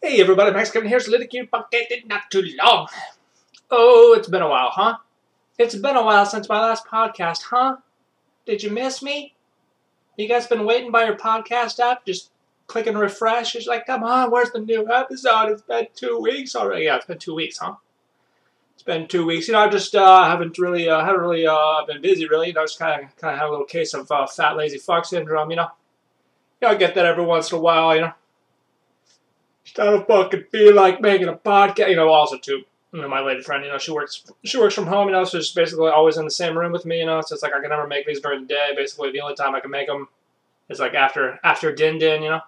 Hey everybody, Max Kevin here. Cute podcast not too long. Oh, it's been a while, huh? It's been a while since my last podcast, huh? Did you miss me? You guys been waiting by your podcast app, just clicking refresh? It's like, come on, where's the new episode? It's been two weeks already. Yeah, it's been two weeks, huh? It's been two weeks. You know, I just uh, haven't really, uh, haven't really uh, been busy, really. You know, just kind of, kind of had a little case of uh, fat, lazy fuck syndrome. You know, you know, I get that every once in a while. You know. I don't fucking feel like making a podcast. You know, also too, you know, my lady friend, you know, she works she works from home, you know, so she's basically always in the same room with me, you know, so it's like I can never make these during the day. Basically, the only time I can make them is like after after din din, you know.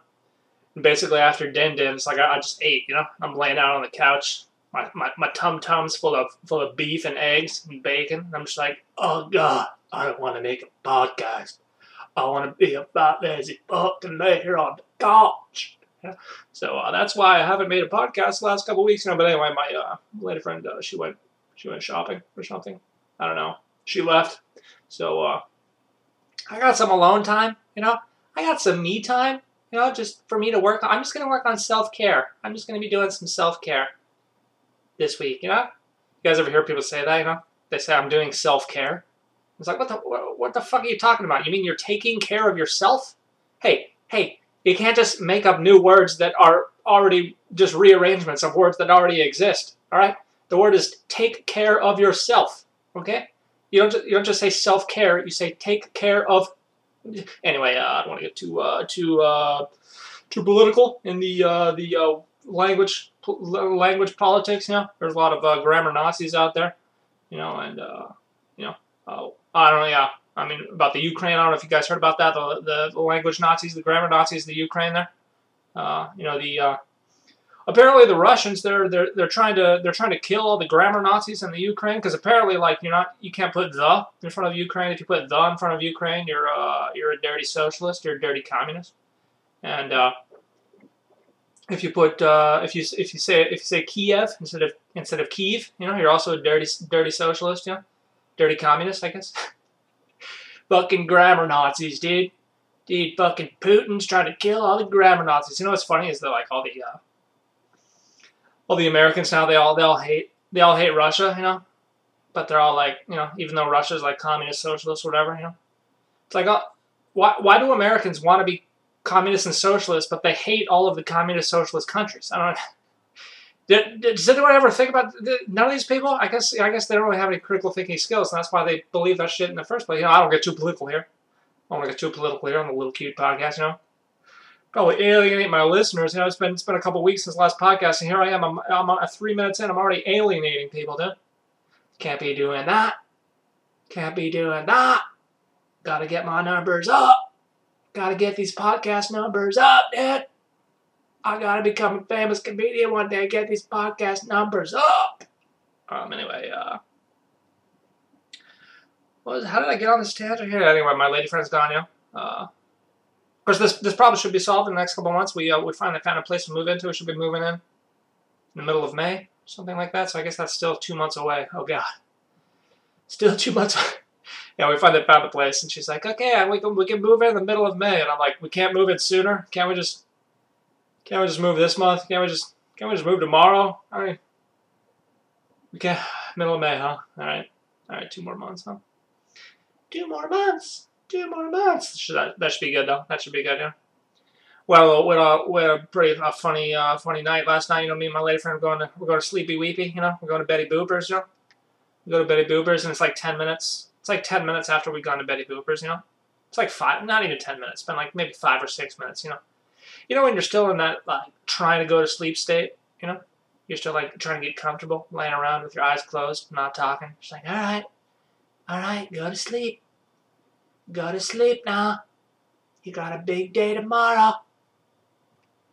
And basically after din din, it's like I, I just ate, you know. I'm laying out on the couch, my my, my tum tums full of full of beef and eggs and bacon. And I'm just like, oh god, I don't want to make a podcast. I want to be a fat lazy fuck and lay here on the couch. Yeah. So uh, that's why I haven't made a podcast the last couple weeks. Know, but anyway, my uh, lady friend, uh, she went she went shopping or something. I don't know. She left. So uh, I got some alone time. You know, I got some me time. You know, just for me to work. on. I'm just gonna work on self care. I'm just gonna be doing some self care this week. You know, you guys ever hear people say that? You know, they say I'm doing self care. It's like, what the what the fuck are you talking about? You mean you're taking care of yourself? Hey, hey, you can't just make up new words that are already just rearrangements of words that already exist. All right? The word is take care of yourself. Okay? You don't you don't just say self care. You say take care of. Anyway, uh, I don't want to get too uh, too uh, too political in the uh, the uh, language language politics. You know, there's a lot of uh, grammar Nazis out there. You know, and you know, I don't know. Yeah, I mean, about the Ukraine. I don't know if you guys heard about that. The, the, the language Nazis, the grammar Nazis, the Ukraine there. Uh, you know, the uh, apparently the Russians they're they're they're trying to they're trying to kill all the grammar Nazis in the Ukraine because apparently like you're not you can't put the in front of Ukraine. If you put the in front of Ukraine, you're uh, you're a dirty socialist. You're a dirty communist. And uh, if you put uh, if you if you say if you say Kiev instead of instead of Kiev, you know, you're also a dirty dirty socialist. Yeah, dirty communist, I guess. Fucking grammar Nazis, dude. Dude, fucking Putin's trying to kill all the grammar Nazis. You know what's funny is that like all the uh, all the Americans now they all they all hate they all hate Russia, you know, but they're all like you know even though Russia's like communist, socialist, whatever, you know, it's like uh, why why do Americans want to be communist and socialist, but they hate all of the communist socialist countries? I don't. Did, does anyone ever think about none of these people? I guess I guess they don't really have any critical thinking skills, and that's why they believe that shit in the first place. You know, I don't get too political here. I don't get too political here on the little cute podcast. You know, probably alienate my listeners. You know, it's been it's been a couple weeks since last podcast, and here I am. I'm, I'm a three minutes in. I'm already alienating people, dude. Can't be doing that. Can't be doing that. Gotta get my numbers up. Gotta get these podcast numbers up, dude. I gotta become a famous comedian one day, get these podcast numbers up. Um, anyway, uh, what was, how did I get on this tangent here? Anyway, my lady friend's gone, yeah. Uh, of course, this this problem should be solved in the next couple months. We uh, we finally found a place to move into. We should be moving in in the middle of May, something like that. So I guess that's still two months away. Oh God, still two months. yeah, we finally found a place, and she's like, "Okay, we can we can move in the middle of May," and I'm like, "We can't move in sooner. Can't we just can't we just move this month? Can't we just can't we just move tomorrow? All right. We can't. Middle of May, huh? All right. All right. Two more months, huh? Two more months. Two more months. Should that, that should be good though. That should be good, yeah. Well, we had a, we a pretty uh, funny uh, funny night last night. You know, me and my lady friend were going to we're going to Sleepy Weepy. You know, we're going to Betty Boopers. You know, we go to Betty Boopers and it's like ten minutes. It's like ten minutes after we've gone to Betty Boopers. You know, it's like five, not even ten minutes. It's been like maybe five or six minutes. You know you know when you're still in that like trying to go to sleep state, you know, you're still like trying to get comfortable, laying around with your eyes closed, not talking. Just like, all right, all right, go to sleep, go to sleep now. You got a big day tomorrow.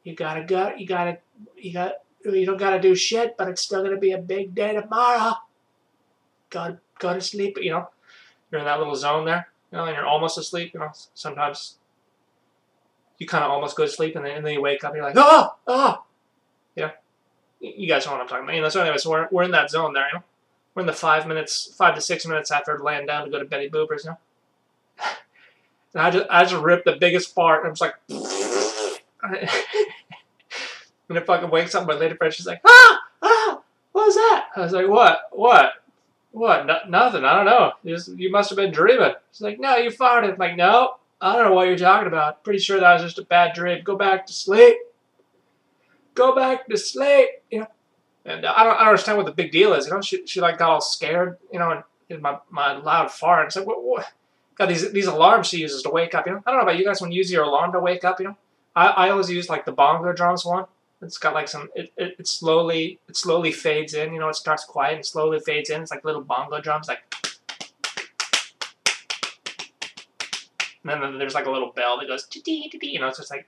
You gotta go. You gotta. You got. You don't gotta do shit, but it's still gonna be a big day tomorrow. Go go to sleep. You know, you're in that little zone there. You know, and you're almost asleep. You know, sometimes you kind of almost go to sleep and then, and then you wake up and you're like, oh, oh. You you guys know what I'm talking about. You know, so anyway, so we're, we're in that zone there, you know. We're in the five minutes, five to six minutes after laying down to go to Betty Boopers, you know. And I just, I just ripped the biggest fart. And I was like, And it fucking wakes up my lady friend. She's like, ah, ah, what was that? I was like, what, what, what? No, nothing. I don't know. You, just, you must have been dreaming. She's like, no, you farted. I'm like, no, I don't know what you're talking about. Pretty sure that was just a bad dream. Go back to sleep. Go back to sleep. You know. And uh, I don't, I don't understand what the big deal is. You know, she, she like got all scared. You know, and, my, my loud fart. It's like, what, what? Got these these alarms she uses to wake up. You know, I don't know about you guys when you use your alarm to wake up. You know, I, I always use like the bongo drums one. It's got like some. It, it, it slowly it slowly fades in. You know, it starts quiet and slowly fades in. It's like little bongo drums, like. And then there's like a little bell that goes, you know, it's just like.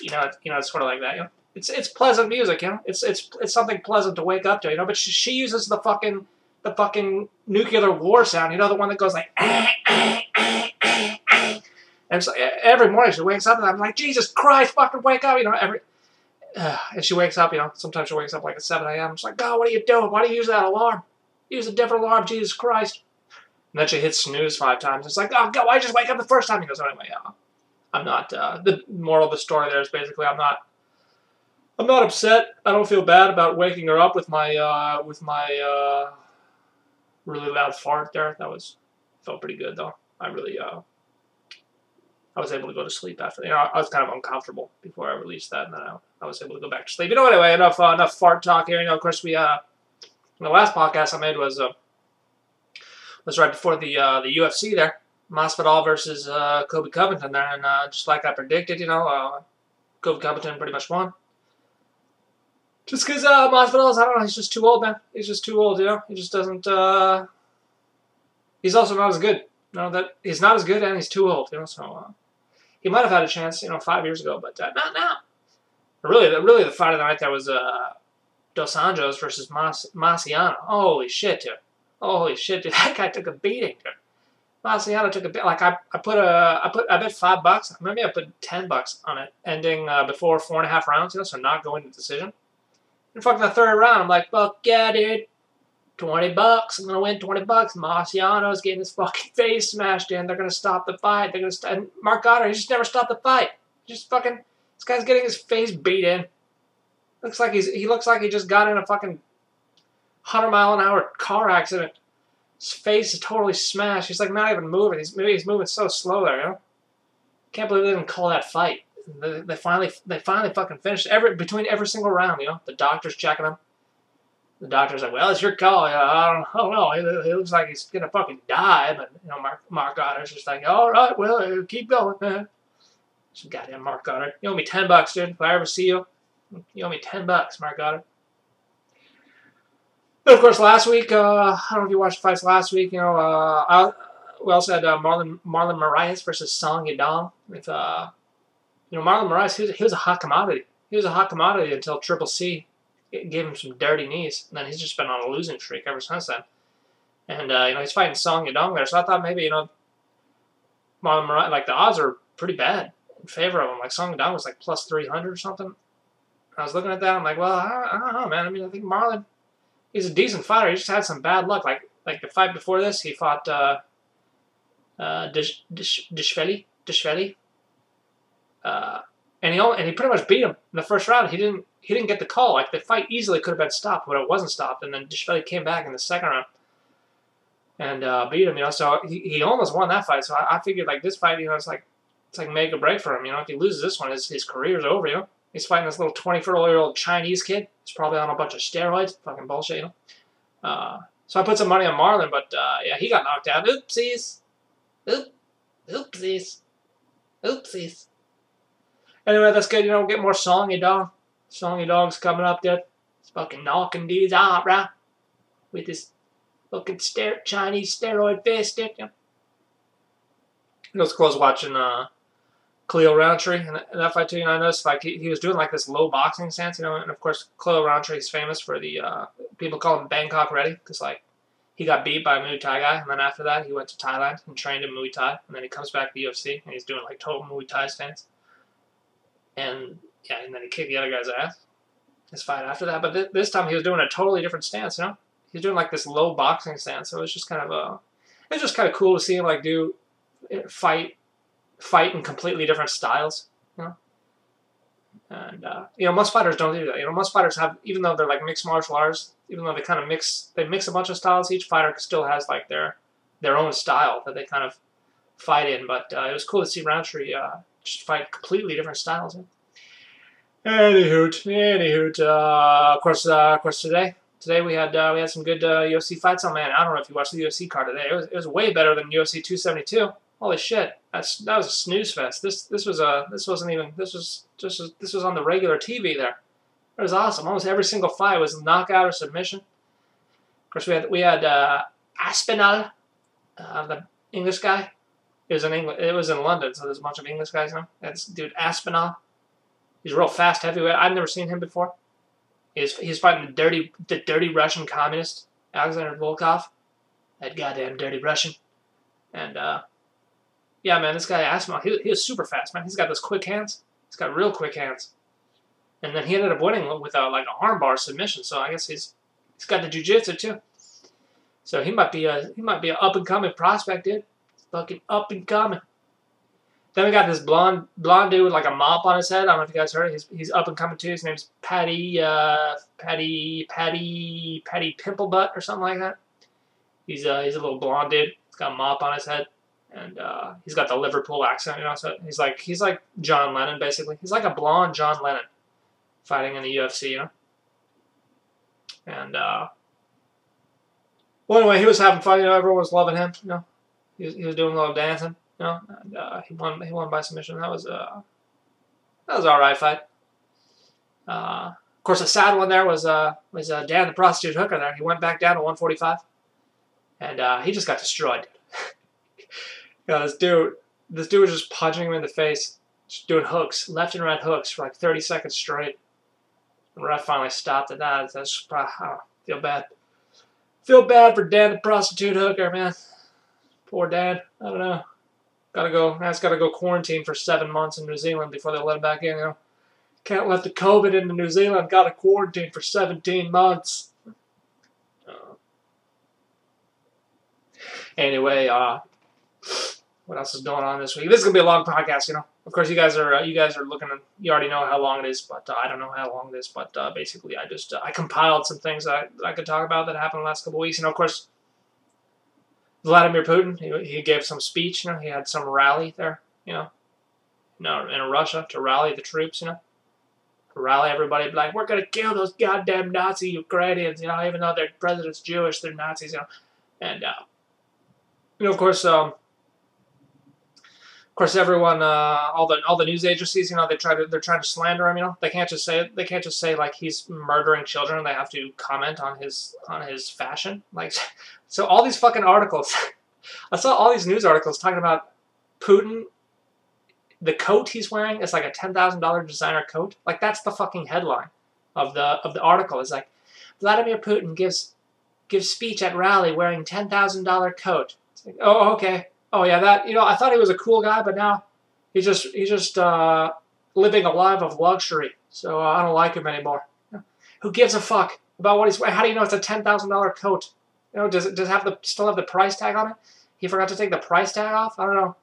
You know, you know, it's sort of like that. You know, it's it's pleasant music. You know, it's it's it's something pleasant to wake up to. You know, but she, she uses the fucking the fucking nuclear war sound. You know, the one that goes like. Eh, eh, eh, and so every morning she wakes up and I'm like, Jesus Christ, fucking wake up, you know, every uh, and she wakes up, you know, sometimes she wakes up like at 7 a.m. She's like, God, what are you doing? Why do you use that alarm? Use a different alarm, Jesus Christ. And then she hits snooze five times. It's like, oh, God, why just wake up the first time? He goes, oh, anyway, uh, I'm not, uh, the moral of the story there is basically I'm not, I'm not upset. I don't feel bad about waking her up with my, uh, with my, uh, really loud fart there. That was, felt pretty good though. I really, uh, I was able to go to sleep after. You know, I was kind of uncomfortable before I released that, and then I, I was able to go back to sleep. You know, anyway, enough uh, enough fart talk here. You know, of course, we uh, the last podcast I made was uh, was right before the uh, the UFC there, Masvidal versus uh, Colby Covington there, and uh, just like I predicted, you know, uh, Colby Covington pretty much won. Just because uh, Masvidal's, I don't know, he's just too old, man. He's just too old, you know. He just doesn't. Uh, he's also not as good. You know that he's not as good, and he's too old, you know. So. Uh, he might have had a chance, you know, five years ago, but uh, not now. Really, the, really, the fight of the night there was uh, Dos Anjos versus Mas- Marciano. Holy shit, dude! Holy shit, dude! That guy took a beating, dude. Took a bit. Like I, I put a, I put, I bet five bucks. Maybe I put ten bucks on it, ending uh, before four and a half rounds. You know, so not going to decision. And fucking the third round, I'm like, fuck yeah, dude. 20 bucks. I'm going to win 20 bucks. Marciano's getting his fucking face smashed in. They're going to stop the fight. They're going to st- and Marc Goddard, he just never stopped the fight. Just fucking, this guy's getting his face beat in. Looks like he's, he looks like he just got in a fucking 100 mile an hour car accident. His face is totally smashed. He's like not even moving. He's, maybe he's moving so slow there, you know? Can't believe they didn't call that fight. They, they finally, they finally fucking finished every, between every single round, you know? The doctor's checking him the doctor's like, well, it's your call. I don't, I don't know. He, he, looks like he's gonna fucking die, but you know, Mark Marc Goddard's just like, all right, well, uh, keep going. Some goddamn Marc Goddard. You owe me ten bucks, dude. If I ever see you, you owe me ten bucks, Marc Goddard. But of course, last week, uh, I don't know if you watched the fights last week. You know, uh, I, we also had uh, Marlon Marlon Moraes versus Song Yadong. With uh, you know, Marlon Moraes, he was, he was a hot commodity. He was a hot commodity until Triple C gave him some dirty knees, and then he's just been on a losing streak ever since then. And uh, you know he's fighting Song Yadong there, so I thought maybe you know Marlon Moraes, like the odds are pretty bad in favor of him. Like Song Yadong was like plus three hundred or something. I was looking at that, I'm like, well, I, I, don't know, man. I mean, I think Marlon, he's a decent fighter. He just had some bad luck. Like like the fight before this, he fought uh, uh, Dish, Dish, Dishveli. Uh, and he and he pretty much beat him in the first round. He didn't he didn't get the call. Like the fight easily could have been stopped, but it wasn't stopped. And then Dishveli came back in the second round and uh, beat him. You know, so he, he almost won that fight. So I, I, figured like this fight, you know, it's like it's like make or break for him. You know, if he loses this one, his his career's over. You know, he's fighting this little twenty four year old Chinese kid. He's probably on a bunch of steroids. Fucking bullshit. You know. Uh, so I put some money on Marlon, but uh, yeah, he got knocked out. Oopsies. Oop. Oopsies. Oopsies. Anyway, that's good. You know, get more Song Yadong. Song Dog's coming up there. Fucking knocking dudes out, right? With his fucking ster- Chinese steroid fist stick. You know? It was close watching uh, Khalil Rountree and that fight too. You know, I noticed like he, he was doing like this low boxing stance, you know, and of course Khalil Rountree is famous for the uh, people call him Bangkok Ready because like he got beat by a Muay Thai guy, and then after that he went to Thailand and trained in Muay Thai, and then he comes back to the UFC and he's doing like total Muay Thai stance and yeah, and then he kicked the other guy's ass. His fight after that, but th- this time he was doing a totally different stance. You know, he's doing like this low boxing stance. So it was just kind of a, it was just kind of cool to see him like do fight fight in completely different styles. You know, and uh, you know most fighters don't do that. You know most fighters have even though they're like mixed martial arts, even though they kind of mix they mix a bunch of styles. Each fighter still has like their their own style that they kind of fight in. But uh, it was cool to see Rountree uh, just fight completely different styles. Anywho, anywho, uh, of course, uh, of course, today, today we had uh, we had some good uh, UFC fights on. Man, I don't know if you watched the UFC card today. It was, it was way better than UFC 272. Holy shit, that's that was a snooze fest. This this was a this wasn't even this was just this was on the regular TV there. It was awesome. Almost every single fight was knockout or submission. Of course, we had we had uh, Aspinall, uh, the English guy. It was in England. It was in London, so there's a bunch of English guys now. That's dude Aspinall. He's real fast heavyweight. I've never seen him before. He's he's fighting the dirty the dirty Russian communist Alexander Volkov. That goddamn dirty Russian. And uh, yeah, man, this guy Aspinall, he, he was super fast, man. He's got those quick hands. He's got real quick hands. And then he ended up winning with a, like a armbar submission. So I guess he's he's got the jujitsu too. So he might be a he might be an up and coming prospect, dude. Fucking up and coming. Then we got this blonde blonde dude with like a mop on his head. I don't know if you guys heard it. He's, he's up and coming too. His name's Paddy uh, Paddy Paddy Paddy Pimplebutt or something like that. He's uh, he's a little blonde dude. He's got a mop on his head, and uh, he's got the Liverpool accent. You know, so he's like he's like John Lennon basically. He's like a blonde John Lennon fighting in the UFC. You know, and uh, well anyway, he was having fun. You know, everyone was loving him. You know, he was, he was doing a little dancing. No, and, uh, he won. He won by submission. That was uh, that was all right fight. Uh, of course, a sad one there was uh, was uh, Dan the prostitute hooker. There, he went back down to 145, and uh, he just got destroyed. you know, this dude, this dude was just punching him in the face, just doing hooks, left and right hooks for like 30 seconds straight. And ref finally stopped at that. That's I oh, feel bad. Feel bad for Dan the prostitute hooker, man. Poor Dan. I don't know. Gotta go. That's gotta go quarantine for seven months in New Zealand before they let him back in. You know, can't let the COVID into New Zealand. Got to quarantine for 17 months. Uh, anyway, uh, what else is going on this week? This is gonna be a long podcast. You know, of course, you guys are uh, you guys are looking. You already know how long it is, but uh, I don't know how long it is. But uh, basically, I just uh, I compiled some things that I, that I could talk about that happened the last couple weeks. and of course Vladimir Putin, he, he gave some speech, you know, he had some rally there, you know, in Russia to rally the troops, you know, to rally everybody, like, we're going to kill those goddamn Nazi Ukrainians, you know, even though their president's Jewish, they're Nazis, you know, and, uh, you know, of course, um, course, everyone, uh, all the all the news agencies, you know, they try to they're trying to slander him. You know, they can't just say they can't just say like he's murdering children. They have to comment on his on his fashion. Like, so all these fucking articles, I saw all these news articles talking about Putin. The coat he's wearing is like a ten thousand dollar designer coat. Like that's the fucking headline of the of the article. It's like Vladimir Putin gives gives speech at rally wearing ten thousand dollar coat. It's like, oh okay oh yeah, that you know, I thought he was a cool guy, but now he's just he's just uh, living a life of luxury. So uh, I don't like him anymore. Who gives a fuck about what he's wearing? How do you know it's a ten thousand dollar coat? You know, does it does it have the still have the price tag on it? He forgot to take the price tag off. I don't know.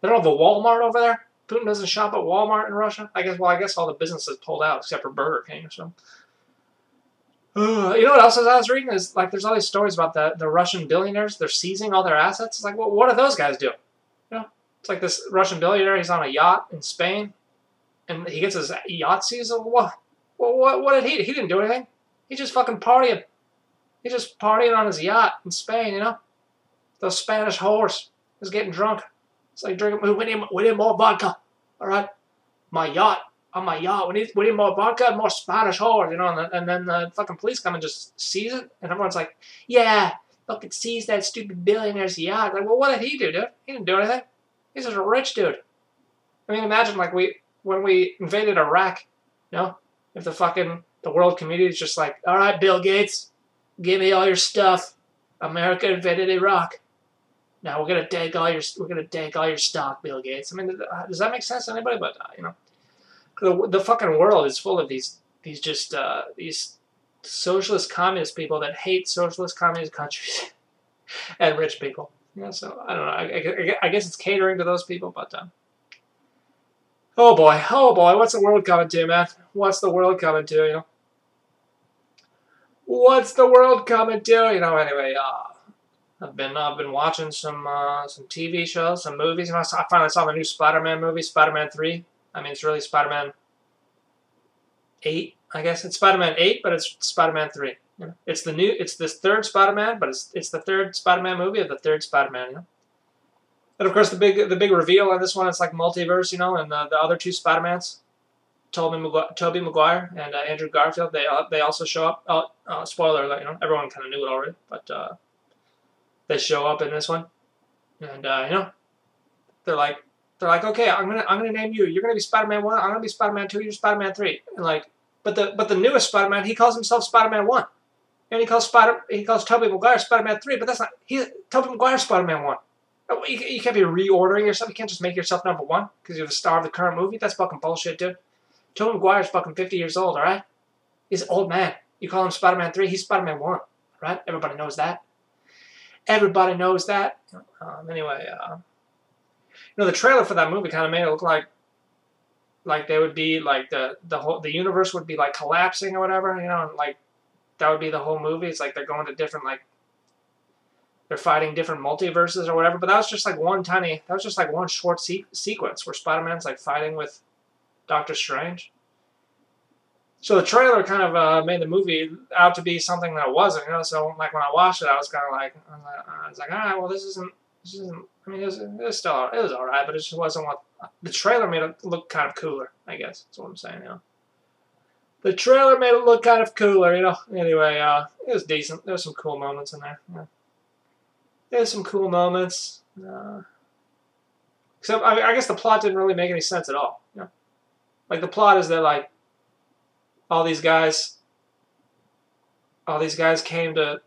They don't have a Walmart over there. Putin doesn't shop at Walmart in Russia. I guess. Well, I guess all the businesses pulled out except for Burger King or something. You know what else I was reading is like there's all these stories about the, the Russian billionaires. They're seizing all their assets. It's like, well, what do those guys do? You know, it's like this Russian billionaire. He's on a yacht in Spain, and he gets his yacht seized. What? What? What did he? He didn't do anything. He just fucking partying. He just partying on his yacht in Spain. You know, those Spanish whores. is getting drunk. It's like drinking. We need, we need more vodka. All right, my yacht on my yacht. We need, we need more vodka more Spanish whores, you know. And, and then the fucking police come and just seize it, and everyone's like, "Yeah, fucking seize that stupid billionaire's yacht." Like, well, what did he do, dude? He didn't do anything. He's just a rich dude. I mean, imagine like we when we invaded Iraq, you know, if the fucking the world community is just like, "All right, Bill Gates, give me all your stuff. America invaded Iraq." Now we're gonna take all your we're gonna take all your stock, Bill Gates. I mean, does that make sense to anybody? But uh, you know, the, the fucking world is full of these these just uh, these socialist communist people that hate socialist communist countries and rich people. Yeah, so I don't know. I, I, I guess it's catering to those people, but um, oh boy, oh boy, what's the world coming to, man? What's the world coming to? You know, what's the world coming to? You know. Anyway, uh, I've been I've been watching some uh, some TV shows, some movies. You know, I finally saw the new Spider-Man movie, Spider-Man Three. I mean, it's really Spider-Man Eight, I guess. It's Spider-Man Eight, but it's Spider-Man Three. You know? It's the new, it's this third Spider-Man, but it's it's the third Spider-Man movie of the third Spider-Man. You know. And of course, the big the big reveal on this one, it's like multiverse, you know, and the, the other two Spider-Mans, Tobey Maguire and uh, Andrew Garfield, they uh, they also show up. Oh, uh, spoiler alert, you know, everyone kind of knew it already, but uh, they show up in this one, and uh, you know, they're like they're like, okay, I'm gonna I'm gonna name you. You're gonna be Spider-Man one. I'm gonna be Spider-Man two. You're Spider-Man three. And like, but the but the newest Spider-Man, he calls himself Spider-Man one, and he calls Spider he calls Tobey Maguire Spider-Man three. But that's not he Tobey Maguire Spider-Man one. You, you can't be reordering yourself. You can't just make yourself number one because you're the star of the current movie. That's fucking bullshit, dude. Tobey Maguire's fucking 50 years old, all right? He's an old man. You call him Spider-Man 3, he's Spider-Man 1, right? Everybody knows that. Everybody knows that. Um, anyway, uh, know, the trailer for that movie kind of made it look like like they would be like the the whole the universe would be like collapsing or whatever, you know, and like that would be the whole movie. It's like they're going to different like they're fighting different multiverses or whatever. But that was just like one tiny that was just like one short se- sequence where Spider-Man's like fighting with Doctor Strange. So the trailer kind of uh, made the movie out to be something that it wasn't, you know. So like when I watched it, I was kind of like, I was like, all right, well, this isn't, this isn't. I mean, it was, it was still, it was all right, but it just wasn't what the trailer made it look kind of cooler. I guess that's what I'm saying, you know. The trailer made it look kind of cooler, you know. Anyway, uh, it was decent. There some cool moments in there. Yeah. There's some cool moments. Uh, except, I, mean, I guess the plot didn't really make any sense at all. You know? Like the plot is that like all these guys all these guys came to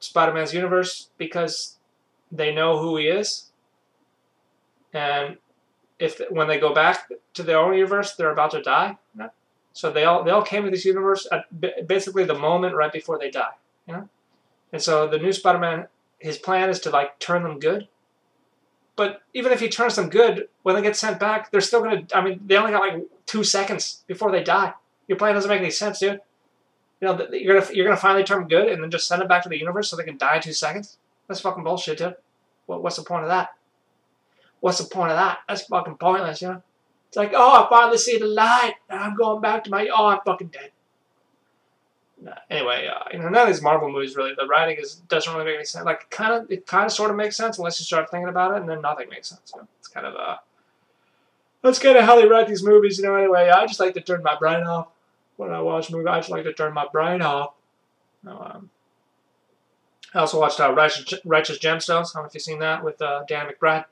Spider-Man's universe because they know who he is. And if when they go back to their own universe, they're about to die. You know? So they all they all came to this universe at basically the moment right before they die. You know, and so the new Spider-Man, his plan is to like turn them good. But even if he turns them good, when they get sent back, they're still gonna. I mean, they only got like two seconds before they die. Your plan doesn't make any sense, dude. You know, you're gonna you're gonna finally turn them good and then just send them back to the universe so they can die in two seconds. That's fucking bullshit, dude. What, what's the point of that? What's the point of that? That's fucking pointless, you know. It's like, oh, I finally see the light. I'm going back to my. Oh, I'm fucking dead. Nah, Anyway, uh, you know, none of these Marvel movies really. The writing is doesn't really make any sense. Like, kind of, it kind of sort of makes sense unless you start thinking about it, and then nothing makes sense. You know? It's kind of uh, that's kind of how they write these movies, you know. Anyway, I just like to turn my brain off when I watch movies. I just like to turn my brain off. Um, I also watched uh, Righteous, Righteous Gemstones. I don't know if you've seen that with uh, Danny McBride.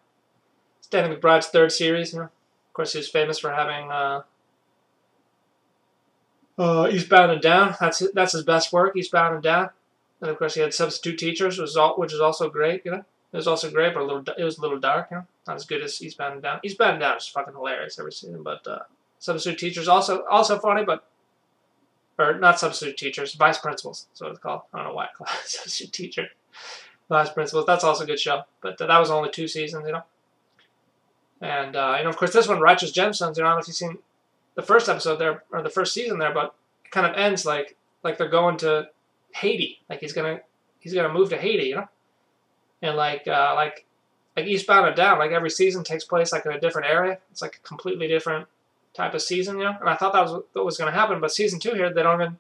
It's Danny McBride's third series. You know, of course, he's famous for having uh, uh, Eastbound and Down. That's his, that's his best work. Eastbound and Down. And of course, he had Substitute Teachers, which was, all, which is also great. You know, it was also great, but a little it was a little dark. You know, not as good as Eastbound and Down. Eastbound and Down is fucking hilarious every season, but uh, Substitute Teachers also also funny, but or not substitute teachers, vice principals. That's what it's called. I don't know why I call it substitute teacher. Vice principals. That's also a good show, but that was only two seasons, you know. And uh, you know, of course, this one, Righteous Gemstones. You know, I don't know if you've seen the first episode there or the first season there, but it kind of ends like like they're going to Haiti. Like he's gonna he's gonna move to Haiti, you know. And like uh, like like Eastbound and Down, like every season takes place like in a different area. It's like a completely different type of season, you know. And I thought that was what was going to happen, but season two here, they don't even.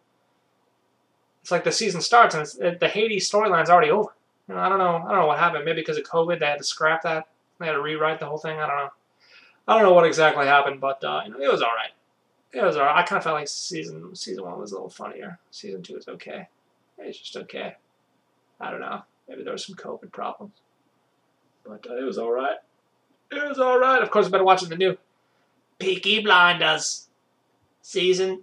It's like the season starts and it, the Haiti storyline's already over. You know, I don't know. I don't know what happened. Maybe because of COVID, they had to scrap that. They had to rewrite the whole thing. I don't know. I don't know what exactly happened, but uh, you know, it was all right. It was all right. I kind of felt like season season one was a little funnier. Season two is okay. It's just okay. I don't know. Maybe there was some COVID problems, but uh, it was all right. It was all right. Of course, I've been watching the new Peaky Blinders season.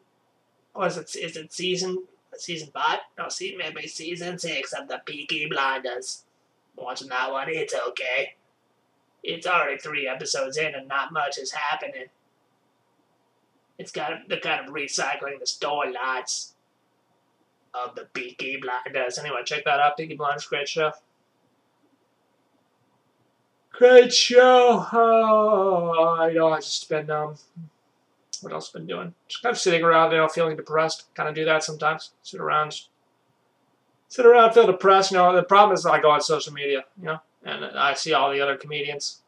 What is it? Is it season season five? No, see, maybe season six of the Peaky Blinders. Watching that one, it's okay. It's already three episodes in, and not much is happening. It's kind of they're kind of recycling the storylines of the Peaky Blinders. Anyway, check that out. Peaky Blinders, great show. Great show. Oh, I know. I've just been um, what else been doing? Just kind of sitting around, you know, feeling depressed. Kind of do that sometimes. Sit around, sit around, feel depressed. You know, the problem is I go on social media, you know, and I see all the other comedians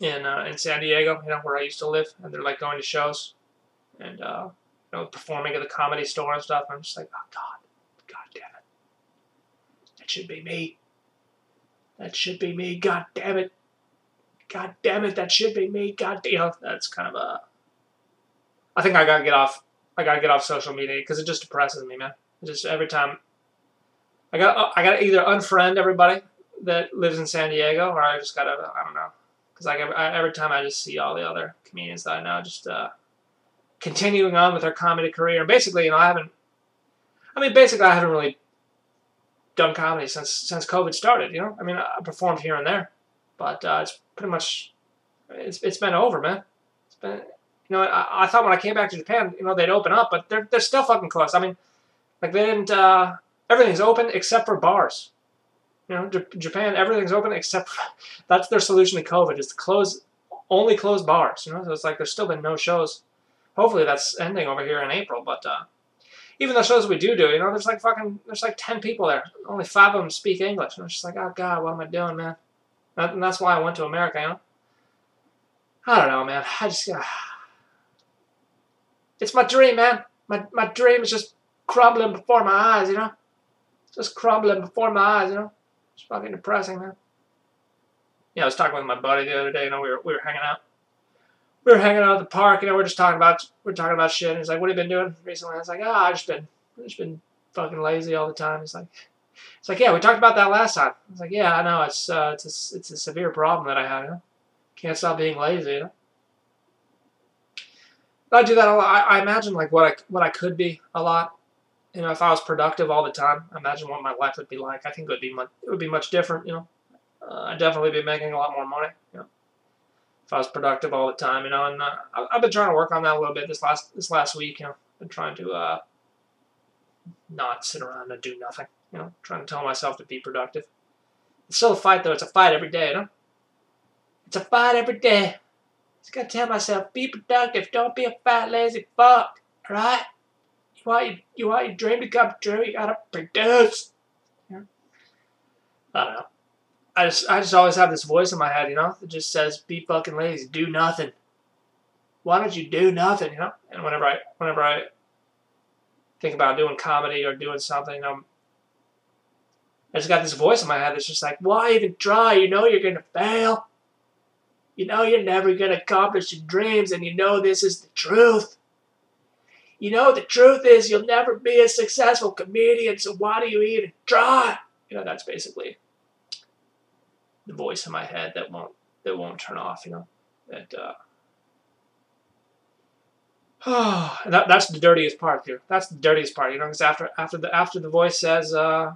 in uh, in San Diego, you know, where I used to live, and they're like going to shows and uh, you know, performing at the comedy store and stuff. I'm just like, oh God, God damn it, that should be me. That should be me. God damn it. God damn it, that should be me. God damn. You know, that's kind of a. I think I gotta get off. I gotta get off social media because it just depresses me, man. It just every time. I got. I gotta either unfriend everybody that lives in San Diego, or I just gotta. I don't know. Because like every, every time I just see all the other comedians that I know just uh, continuing on with their comedy career, and basically, you know, I haven't. I mean, basically, I haven't really done comedy since since COVID started. You know, I mean, I performed here and there, but uh, it's pretty much it's it's been over, man. It's been you know I, I thought when I came back to Japan, you know, they'd open up, but they're they're still fucking closed. I mean, like they didn't. Uh, everything's open except for bars. You know, J- Japan, everything's open except for, that's their solution to COVID is to close only close bars. You know, so it's like there's still been no shows. Hopefully that's ending over here in April, but uh, even the shows we do do, you know, there's like fucking, there's like 10 people there. Only five of them speak English. And it's just like, oh God, what am I doing, man? And that's why I went to America, you know? I don't know, man. I just, uh, it's my dream, man. My, my dream is just crumbling before my eyes, you know? Just crumbling before my eyes, you know? It's fucking depressing, man. Yeah, I was talking with my buddy the other day, you know, we were, we were hanging out we were hanging out at the park, you know, we're just talking about we're talking about shit. And he's like, "What have you been doing recently?" I was like, "Ah, oh, I've just been I've just been fucking lazy all the time." He's like, "It's like, yeah, we talked about that last time." I was like, "Yeah, I know. It's uh, it's a, it's a severe problem that I have. You know? Can't stop being lazy. You know." I do that a lot. I, I imagine like what I what I could be a lot. You know, if I was productive all the time, imagine what my life would be like. I think it would be much it would be much different. You know, uh, I'd definitely be making a lot more money. You know if I was productive all the time, you know. And uh, I've been trying to work on that a little bit this last this last week. You know, been trying to uh, not sit around and do nothing. You know, trying to tell myself to be productive. It's still a fight though. It's a fight every day. You know, it's a fight every day. Just gotta tell myself, be productive. Don't be a fat lazy fuck. Right. You want your, you want your dream to come true. You gotta produce. Yeah. I don't know. I just I just always have this voice in my head, you know, that just says, "Be fucking lazy, do nothing." Why don't you do nothing, you know? And whenever I whenever I think about doing comedy or doing something, um, I just got this voice in my head that's just like, "Why even try? You know you're gonna fail. You know you're never gonna accomplish your dreams, and you know this is the truth." You know the truth is you'll never be a successful comedian, so why do you even try? You know, that's basically the voice in my head that won't that won't turn off. You know that. Uh, that, that's the dirtiest part here. That's the dirtiest part, you know, because after after the after the voice says uh,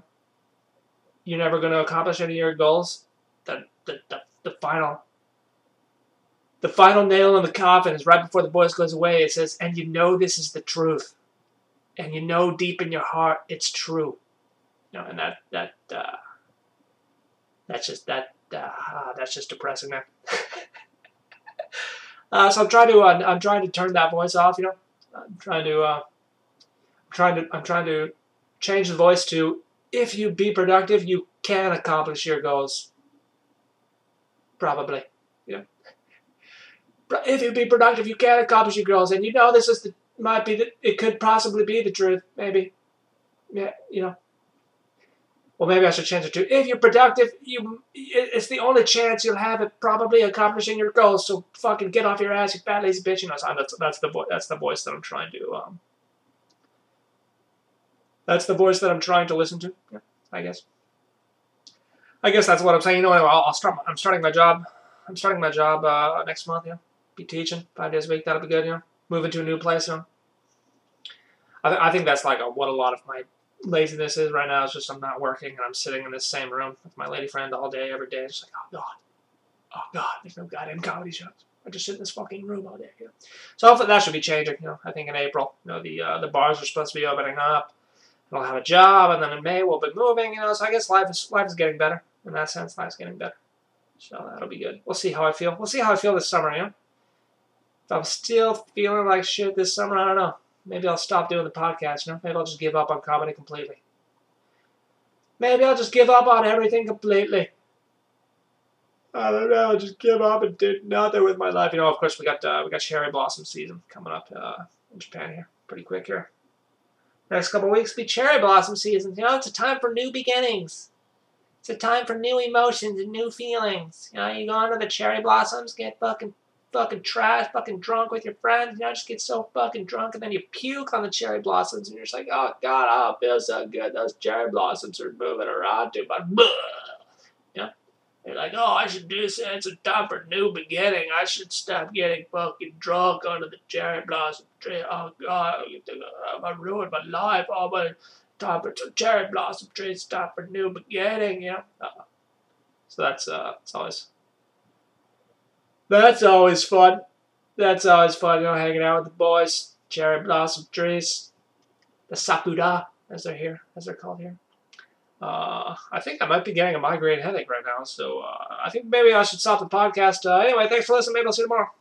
you're never going to accomplish any of your goals, the, the the the final the final nail in the coffin is right before the voice goes away. It says, "And you know this is the truth, and you know deep in your heart it's true." You know, and that that uh, that's just that uh, that's just depressing, man. uh, so I'm trying to uh, I'm trying to turn that voice off. You know, I'm trying to uh, I'm trying to I'm trying to change the voice to if you be productive, you can accomplish your goals. Probably, you know. If you be productive, you can accomplish your goals, and you know this is the might be the it could possibly be the truth, maybe. Yeah, you know well, maybe I should change it to if you're productive, you it's the only chance you'll have at probably accomplishing your goals. So fucking get off your ass, you fat lazy bitch. You know, that's that's the that's the voice that I'm trying to um. That's the voice that I'm trying to listen to. Yeah, I guess. I guess that's what I'm saying. You know, I'll, I'll start. I'm starting my job. I'm starting my job uh, next month. Yeah, be teaching five days a week. That'll be good. You know, moving to a new place. You know. I, th- I think that's like a, what a lot of my laziness is right now is just I'm not working and I'm sitting in this same room with my lady friend all day, every day. It's like, oh God, oh God, there's no goddamn comedy shows. I just sit in this fucking room all day. You know? So hopefully that should be changing. You know, I think in April, you know, the uh, the bars are supposed to be opening up. I'll have a job, and then in May we'll be moving. You know, so I guess life is life is getting better in that sense. Life's getting better. So that'll be good. We'll see how I feel. We'll see how I feel this summer, you know? If I'm still feeling like shit this summer, I don't know. Maybe I'll stop doing the podcast, you know? Maybe I'll just give up on comedy completely. Maybe I'll just give up on everything completely. I don't know. Just give up and do nothing with my life. You know, of course, we got uh, we got cherry blossom season coming up uh, in Japan here, pretty quick here. Next couple weeks be cherry blossom season. You know, it's a time for new beginnings. It's a time for new emotions and new feelings. You know, you go under the cherry blossoms, get fucking fucking trash, fucking drunk with your friends. You know, just get so fucking drunk, and then you puke on the cherry blossoms, and you're just like, oh god, oh, it feels so good. Those cherry blossoms are moving around too much. You know, you're like, oh, I should do this. It's a time for a new beginning. I should stop getting fucking drunk under the cherry blossom tree. Oh god, I ruined my life. Oh, my time for cherry blossom tree. It's time for a new beginning. You know. Uh, so that's uh, it's always that's always fun. That's always fun, you know, hanging out with the boys. Cherry blossom trees. The sakura, as they're here, as they're called here. Uh, I think I might be getting a migraine headache right now, so uh, I think maybe I should stop the podcast. Uh, anyway, thanks for listening. Maybe I'll see you tomorrow.